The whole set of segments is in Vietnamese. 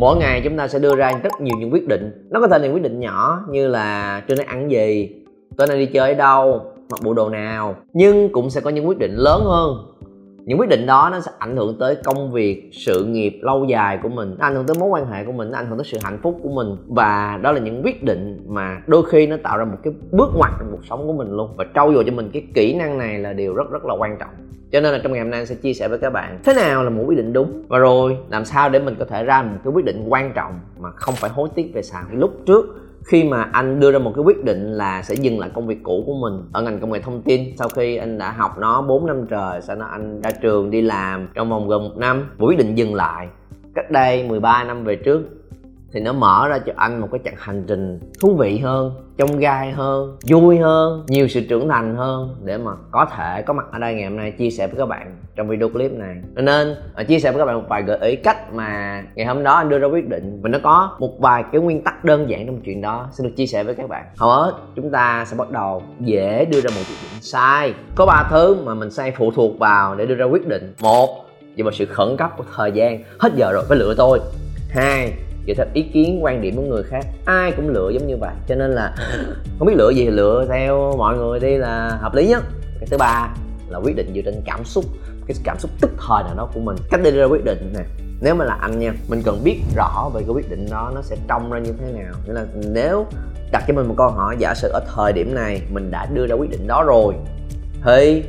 mỗi ngày chúng ta sẽ đưa ra rất nhiều những quyết định. Nó có thể là những quyết định nhỏ như là trưa nay ăn gì, tối nay đi chơi ở đâu, mặc bộ đồ nào. Nhưng cũng sẽ có những quyết định lớn hơn những quyết định đó nó sẽ ảnh hưởng tới công việc, sự nghiệp lâu dài của mình. Nó ảnh hưởng tới mối quan hệ của mình, nó ảnh hưởng tới sự hạnh phúc của mình. Và đó là những quyết định mà đôi khi nó tạo ra một cái bước ngoặt trong cuộc sống của mình luôn. Và trau dồi cho mình cái kỹ năng này là điều rất rất là quan trọng. Cho nên là trong ngày hôm nay sẽ chia sẻ với các bạn, thế nào là một quyết định đúng? Và rồi, làm sao để mình có thể ra một cái quyết định quan trọng mà không phải hối tiếc về sau? Lúc trước khi mà anh đưa ra một cái quyết định là sẽ dừng lại công việc cũ của mình ở ngành công nghệ thông tin, sau khi anh đã học nó 4 năm trời, sau đó anh ra trường đi làm trong vòng gần một năm và quyết định dừng lại. Cách đây 13 năm về trước thì nó mở ra cho anh một cái chặng hành trình thú vị hơn trong gai hơn, vui hơn, nhiều sự trưởng thành hơn để mà có thể có mặt ở đây ngày hôm nay chia sẻ với các bạn trong video clip này. Cho nên à, chia sẻ với các bạn một vài gợi ý cách mà ngày hôm đó anh đưa ra quyết định và nó có một vài cái nguyên tắc đơn giản trong chuyện đó xin được chia sẻ với các bạn. Hầu hết chúng ta sẽ bắt đầu dễ đưa ra một quyết định sai. Có ba thứ mà mình sai phụ thuộc vào để đưa ra quyết định. Một, dựa vào sự khẩn cấp của thời gian. Hết giờ rồi, phải lựa tôi. Hai dựa theo ý kiến quan điểm của người khác. Ai cũng lựa giống như vậy. Cho nên là không biết lựa gì thì lựa theo mọi người đi là hợp lý nhất. Cái thứ ba là quyết định dựa trên cảm xúc. Cái cảm xúc tức thời nào đó của mình. Cách đưa ra quyết định này nếu mà là anh nha mình cần biết rõ về cái quyết định đó nó sẽ trông ra như thế nào. Nghĩa là nếu đặt cho mình một câu hỏi giả sử ở thời điểm này mình đã đưa ra quyết định đó rồi thì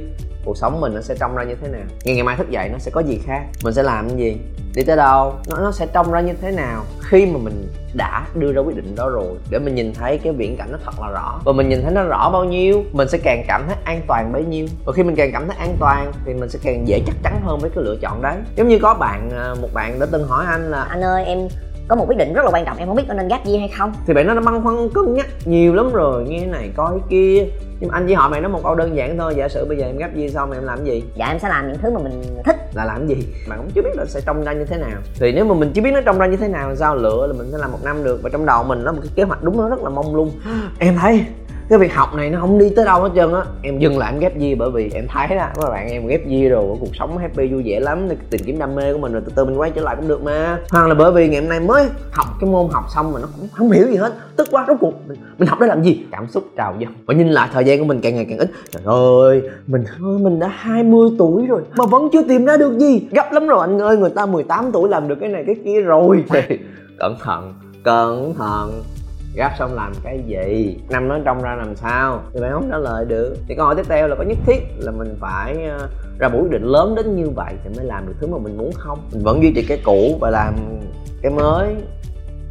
cuộc sống mình nó sẽ trông ra như thế nào? Ngày ngày mai thức dậy nó sẽ có gì khác? Mình sẽ làm cái gì đi tới đâu, nó nó sẽ trông ra như thế nào? Khi mà mình đã đưa ra quyết định đó rồi, để mình nhìn thấy cái viễn cảnh nó thật là rõ. Và mình nhìn thấy nó rõ bao nhiêu, mình sẽ càng cảm thấy an toàn bấy nhiêu. Và khi mình càng cảm thấy an toàn, thì mình sẽ càng dễ chắc chắn hơn với cái lựa chọn đấy. Giống như có bạn à, một bạn đã từng hỏi anh là anh ơi, em có một quyết định rất là quan trọng em không biết có nên gác gì hay không. Thì bạn nó đã băn khoăn cân nhắc nhiều lắm rồi nghe này coi kia. Nhưng mà anh chỉ hỏi mày nó một câu đơn giản thôi giả sử bây giờ em gấp gì xong em làm gì? Dạ em sẽ làm những thứ mà mình thích. Là làm gì? Bạn cũng chưa biết là sẽ trông ra như thế nào. Thì nếu mà mình chỉ biết nó trông ra như thế nào sao lựa là mình sẽ làm một năm được? Và trong đầu mình nó một cái kế hoạch đúng nó rất là mông lung. Em thấy cái việc học này nó không đi tới đâu hết trơn á. Em dừng lại em ghép gì bởi vì em thấy đó các bạn em ghép gì rồi cuộc sống happy vui vẻ lắm tìm kiếm đam mê của mình rồi từ từ mình quay trở lại cũng được mà. Hoặc là bởi vì ngày hôm nay mới học cái môn học xong mà nó cũng không hiểu gì hết tức quá rốt cuộc mình, mình học để làm gì? Cảm xúc trào dâng. Và nhìn lại thời gian của mình càng ngày càng ít. Trời ơi mình ơi mình đã 20 tuổi rồi mà vẫn chưa tìm ra được gì. Gấp lắm rồi anh ơi người ta 18 tuổi làm được cái này cái kia rồi. Cẩn thận cẩn thận gáp xong làm cái gì? Năm nó trong ra làm sao? Thì bạn không trả lời được. Thì câu hỏi tiếp theo là có nhất thiết là mình phải ờ, ra một quyết định lớn đến như vậy thì mới làm được thứ mà mình muốn không? Mình vẫn duy trì cái cũ và làm cái mới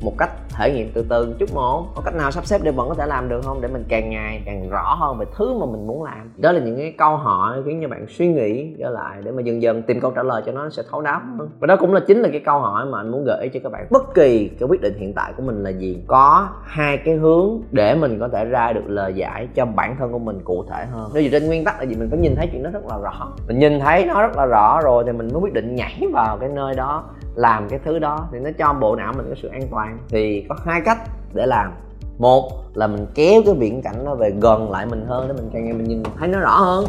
một cách thể nghiệm từ từ chút một. Có cách nào sắp xếp để vẫn có thể làm được không? Để mình càng ngày càng rõ hơn về thứ mà mình muốn làm. Đó là những cái câu hỏi khiến cho bạn suy nghĩ trở lại để mà dần dần tìm câu trả lời cho nó sẽ thấu đáo hơn. Và đó cũng là chính là cái câu hỏi mà anh muốn gợi ý cho các bạn. Bất kỳ cái quyết định hiện tại của mình là gì? Có hai cái hướng để mình có thể ra được lời giải cho bản thân của mình cụ thể hơn. Nếu dựa trên nguyên tắc là gì? Mình phải nhìn thấy chuyện đó rất là rõ. Mình nhìn thấy nó rất là rõ rồi thì mình mới quyết định nhảy vào cái nơi đó làm cái thứ đó thì nó cho bộ não mình có sự an toàn. Thì có hai cách để làm. Một là mình kéo cái viễn cảnh nó về gần lại mình hơn để mình càng ngày mình nhìn thấy nó rõ hơn.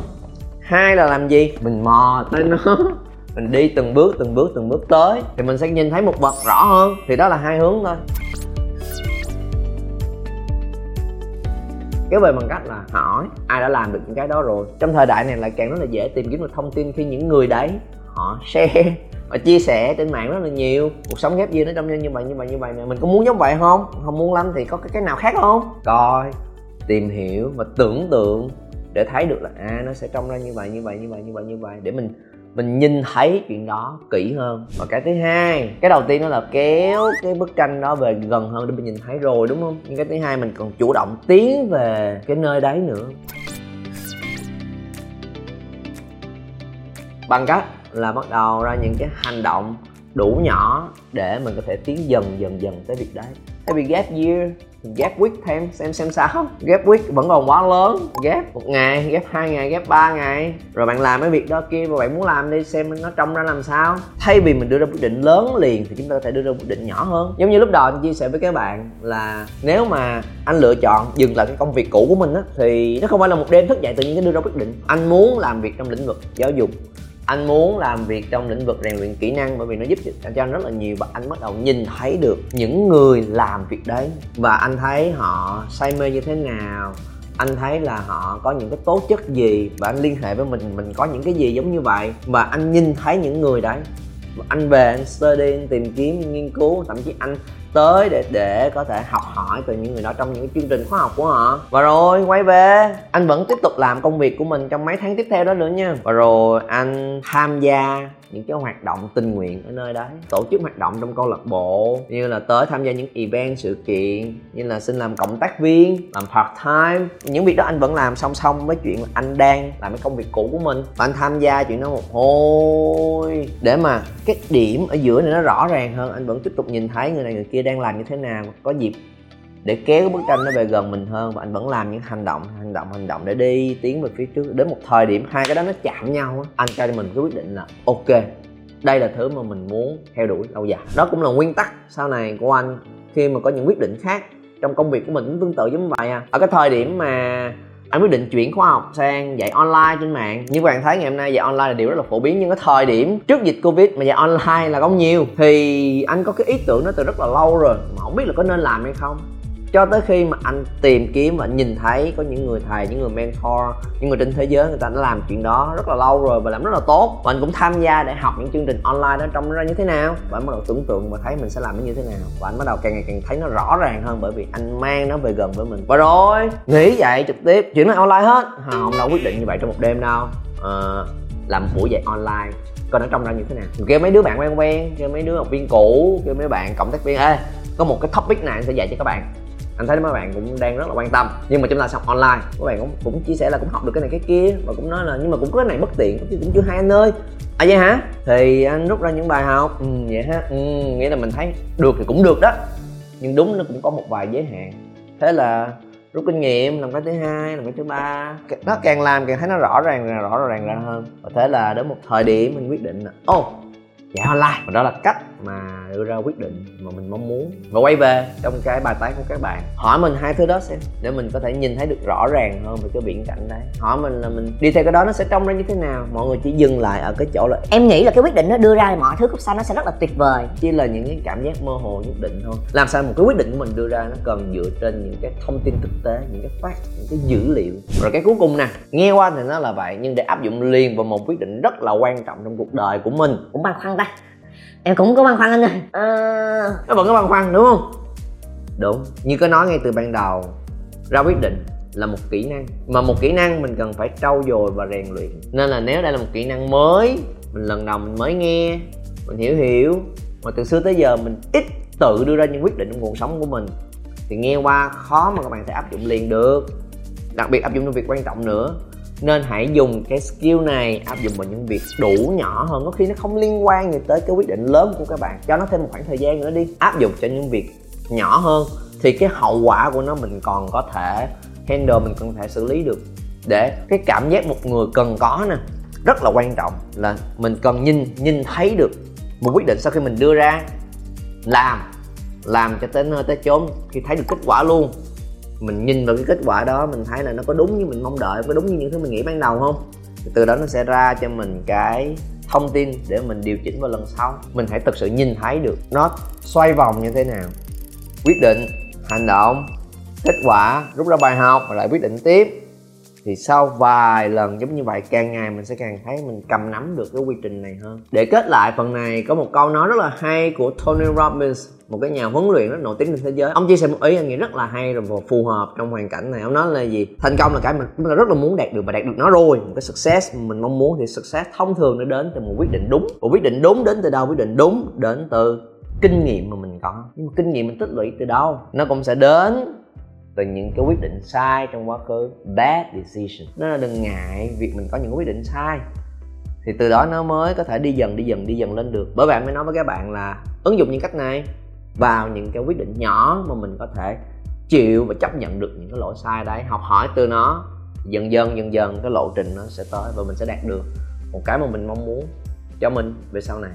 Hai là làm gì? Mình mò tới nó. Mình đi từng bước từng bước từng bước tới thì mình sẽ nhìn thấy một vật rõ hơn. Thì đó là hai hướng thôi. Kéo về bằng cách là hỏi ai đã làm được những cái đó rồi. Trong thời đại này lại càng rất là dễ tìm kiếm được thông tin khi những người đấy họ share và chia sẻ trên mạng rất là nhiều. Cuộc sống ghép duyên nó trong như vậy như vậy như vậy nè mình có muốn giống vậy không? Không muốn lắm thì có cái cái nào khác không? Coi tìm hiểu và tưởng tượng để thấy được là à nó sẽ trông ra như vậy như vậy như vậy như vậy như vậy để mình mình nhìn thấy chuyện đó kỹ hơn. Và cái thứ hai, cái đầu tiên đó là kéo cái bức tranh đó về gần hơn để mình nhìn thấy rồi, đúng không? Nhưng cái thứ hai, mình còn chủ động tiến về cái nơi đấy nữa. Bằng cách là bắt đầu ra những cái hành động đủ nhỏ để mình có thể tiến dần dần dần tới việc đấy. Thay vì gap year ghép week thêm, xem xem sao. Gap week vẫn còn quá lớn. Gap một ngày, gap hai ngày, gap ba ngày. Rồi bạn làm cái việc đó kia và bạn muốn làm đi, xem nó trông ra làm sao. Thay vì mình đưa ra quyết định lớn liền thì chúng ta có thể đưa ra quyết định nhỏ hơn. Giống như lúc đầu anh chia sẻ với các bạn là nếu mà anh lựa chọn dừng lại cái công việc cũ của mình á, thì nó không phải là một đêm thức dậy tự nhiên cái đưa ra quyết định. Anh muốn làm việc trong lĩnh vực giáo dục anh muốn làm việc trong lĩnh vực rèn luyện kỹ năng bởi vì nó giúp cho anh rất là nhiều và anh bắt đầu nhìn thấy được những người làm việc đấy. Và anh thấy họ say mê như thế nào? Anh thấy là họ có những cái tố chất gì? Và anh liên hệ với mình mình có những cái gì giống như vậy? Và anh nhìn thấy những người đấy. Anh về anh study, anh tìm kiếm, nghiên cứu, thậm chí anh tới để để có thể học hỏi từ những người đó trong những chương trình khóa học của họ. Và rồi, quay về. Anh vẫn tiếp tục làm công việc của mình trong mấy tháng tiếp theo đó nữa nha. Và rồi, anh tham gia những cái hoạt động tình nguyện ở nơi đấy, tổ chức hoạt động trong câu lạc bộ, như là tới tham gia những event, sự kiện, như là xin làm cộng tác viên, làm part time. Những việc đó anh vẫn làm song song với chuyện anh đang làm cái công việc cũ của mình. Và anh tham gia chuyện đó một hồi. Để mà cái điểm ở giữa này nó rõ ràng hơn, anh vẫn tiếp tục nhìn thấy người này người kia đang làm như thế nào, có dịp để kéo cái bức tranh nó về gần mình hơn và anh vẫn làm những hành động hành động hành động để đi tiến về phía trước. Đến một thời điểm hai cái đó nó chạm nhau anh cho mình cái quyết định là ok, đây là thứ mà mình muốn theo đuổi lâu dài. Đó cũng là nguyên tắc sau này của anh khi mà có những quyết định khác trong công việc của mình. Cũng tương tự giống vậy à. Ở cái thời điểm mà anh quyết định chuyển khóa học sang dạy online trên mạng, như các bạn thấy ngày hôm nay dạy online là điều rất là phổ biến. Nhưng cái thời điểm trước dịch covid mà dạy online là không nhiều, thì anh có cái ý tưởng đó từ rất là lâu rồi mà không biết là có nên làm hay không cho tới khi mà anh tìm kiếm và nhìn thấy có những người thầy những người mentor những người trên thế giới người ta đã làm chuyện đó rất là lâu rồi và làm rất là tốt. Và anh cũng tham gia để học những chương trình online đó trong nó ra như thế nào. Và anh bắt đầu tưởng tượng và thấy mình sẽ làm nó như thế nào. Và anh bắt đầu càng ngày càng thấy nó rõ ràng hơn bởi vì anh mang nó về gần với mình. Và rồi nghĩ vậy trực tiếp chuyển nó online hết. Không đâu quyết định như vậy trong một đêm đâu. À, làm buổi dạy online coi nó trông ra như thế nào. Kêu mấy đứa bạn quen quen kêu mấy đứa học viên cũ kêu mấy bạn cộng tác viên. Ê có một cái topic này anh sẽ dạy cho các bạn anh thấy mấy bạn cũng đang rất là quan tâm. Nhưng mà chúng ta học online. Các bạn cũng cũng chia sẻ là cũng học được cái này cái kia. Và cũng nói là nhưng mà cũng có cái này bất tiện cũng chưa hay anh ơi. À vậy hả? Thì anh rút ra những bài học. Ừ vậy ha ừ, nghĩa là mình thấy được thì cũng được đó. Nhưng đúng nó cũng có một vài giới hạn. Thế là rút kinh nghiệm làm cái thứ hai làm cái thứ ba. Nó càng làm càng thấy nó rõ ràng rõ ràng ra hơn. Và thế là đến một thời điểm mình quyết định là ô oh, dạy online. Và đó là cách mà đưa ra quyết định mà mình mong muốn. Và quay về trong cái bài tán của các bạn. Hỏi mình hai thứ đó xem, để mình có thể nhìn thấy được rõ ràng hơn về cái viễn cảnh đấy. Hỏi mình là mình đi theo cái đó nó sẽ trông ra như thế nào? Mọi người chỉ dừng lại ở cái chỗ là em nghĩ là cái quyết định nó đưa ra mọi thứ khúc sau nó sẽ rất là tuyệt vời. Chỉ là những cái cảm giác mơ hồ nhất định thôi. Làm sao một cái quyết định của mình đưa ra nó cần dựa trên những cái thông tin thực tế, những cái fact, những cái dữ liệu. Rồi cái cuối cùng nè, nghe qua thì nó là vậy, nhưng để áp dụng liền vào một quyết định rất là quan trọng trong cuộc đời của mình. Cũng băn khoăn ta em cũng có băn khoăn anh ơi. À... nó vẫn có băn khoăn đúng không? Đúng như có nói ngay từ ban đầu ra quyết định là một kỹ năng mà một kỹ năng mình cần phải trau dồi và rèn luyện. Nên là nếu đây là một kỹ năng mới mình lần đầu mình mới nghe mình hiểu hiểu mà từ xưa tới giờ mình ít tự đưa ra những quyết định trong cuộc sống của mình thì nghe qua khó mà các bạn sẽ áp dụng liền được. Đặc biệt áp dụng trong việc quan trọng nữa nên hãy dùng cái skill này, áp dụng vào những việc đủ nhỏ hơn. Có khi nó không liên quan gì tới cái quyết định lớn của các bạn. Cho nó thêm một khoảng thời gian nữa đi. Áp dụng cho những việc nhỏ hơn thì cái hậu quả của nó mình còn có thể handle, mình còn thể xử lý được. Để cái cảm giác một người cần có nè, rất là quan trọng là mình cần nhìn nhìn thấy được một quyết định sau khi mình đưa ra. Làm làm cho tới nơi tới chốn khi thấy được kết quả luôn mình nhìn vào cái kết quả đó, mình thấy là nó có đúng như mình mong đợi, có đúng như những thứ mình nghĩ ban đầu không? Từ đó nó sẽ ra cho mình cái thông tin để mình điều chỉnh vào lần sau. Mình hãy thực sự nhìn thấy được nó xoay vòng như thế nào. Quyết định hành động, kết quả, rút ra bài học và lại quyết định tiếp thì sau vài lần giống như vậy, càng ngày mình sẽ càng thấy mình cầm nắm được cái quy trình này hơn. Để kết lại phần này, có một câu nói rất là hay của Tony Robbins, một cái nhà huấn luyện rất nổi tiếng trên thế giới. Ông chia sẻ một ý anh nghĩ rất là hay và phù hợp trong hoàn cảnh này. Ông nói là gì? Thành công là cái mình chúng ta rất là muốn đạt được và đạt được nó rồi. Một cái success mình mong muốn thì success thông thường nó đến từ một quyết định đúng. Một quyết định đúng đến từ đâu? Quyết định đúng đến từ kinh nghiệm mà mình có. Nhưng mà kinh nghiệm mình tích lũy từ đâu? Nó cũng sẽ đến từ những cái quyết định sai trong quá khứ, bad decision. Nó là đừng ngại việc mình có những quyết định sai. Thì từ đó nó mới có thể đi dần đi dần đi dần lên được. Bởi bạn mới nói với các bạn là ứng dụng những cách này vào những cái quyết định nhỏ mà mình có thể chịu và chấp nhận được những cái lỗi sai đấy. Học hỏi từ nó. Dần dần dần dần cái lộ trình nó sẽ tới và mình sẽ đạt được một cái mà mình mong muốn cho mình về sau này.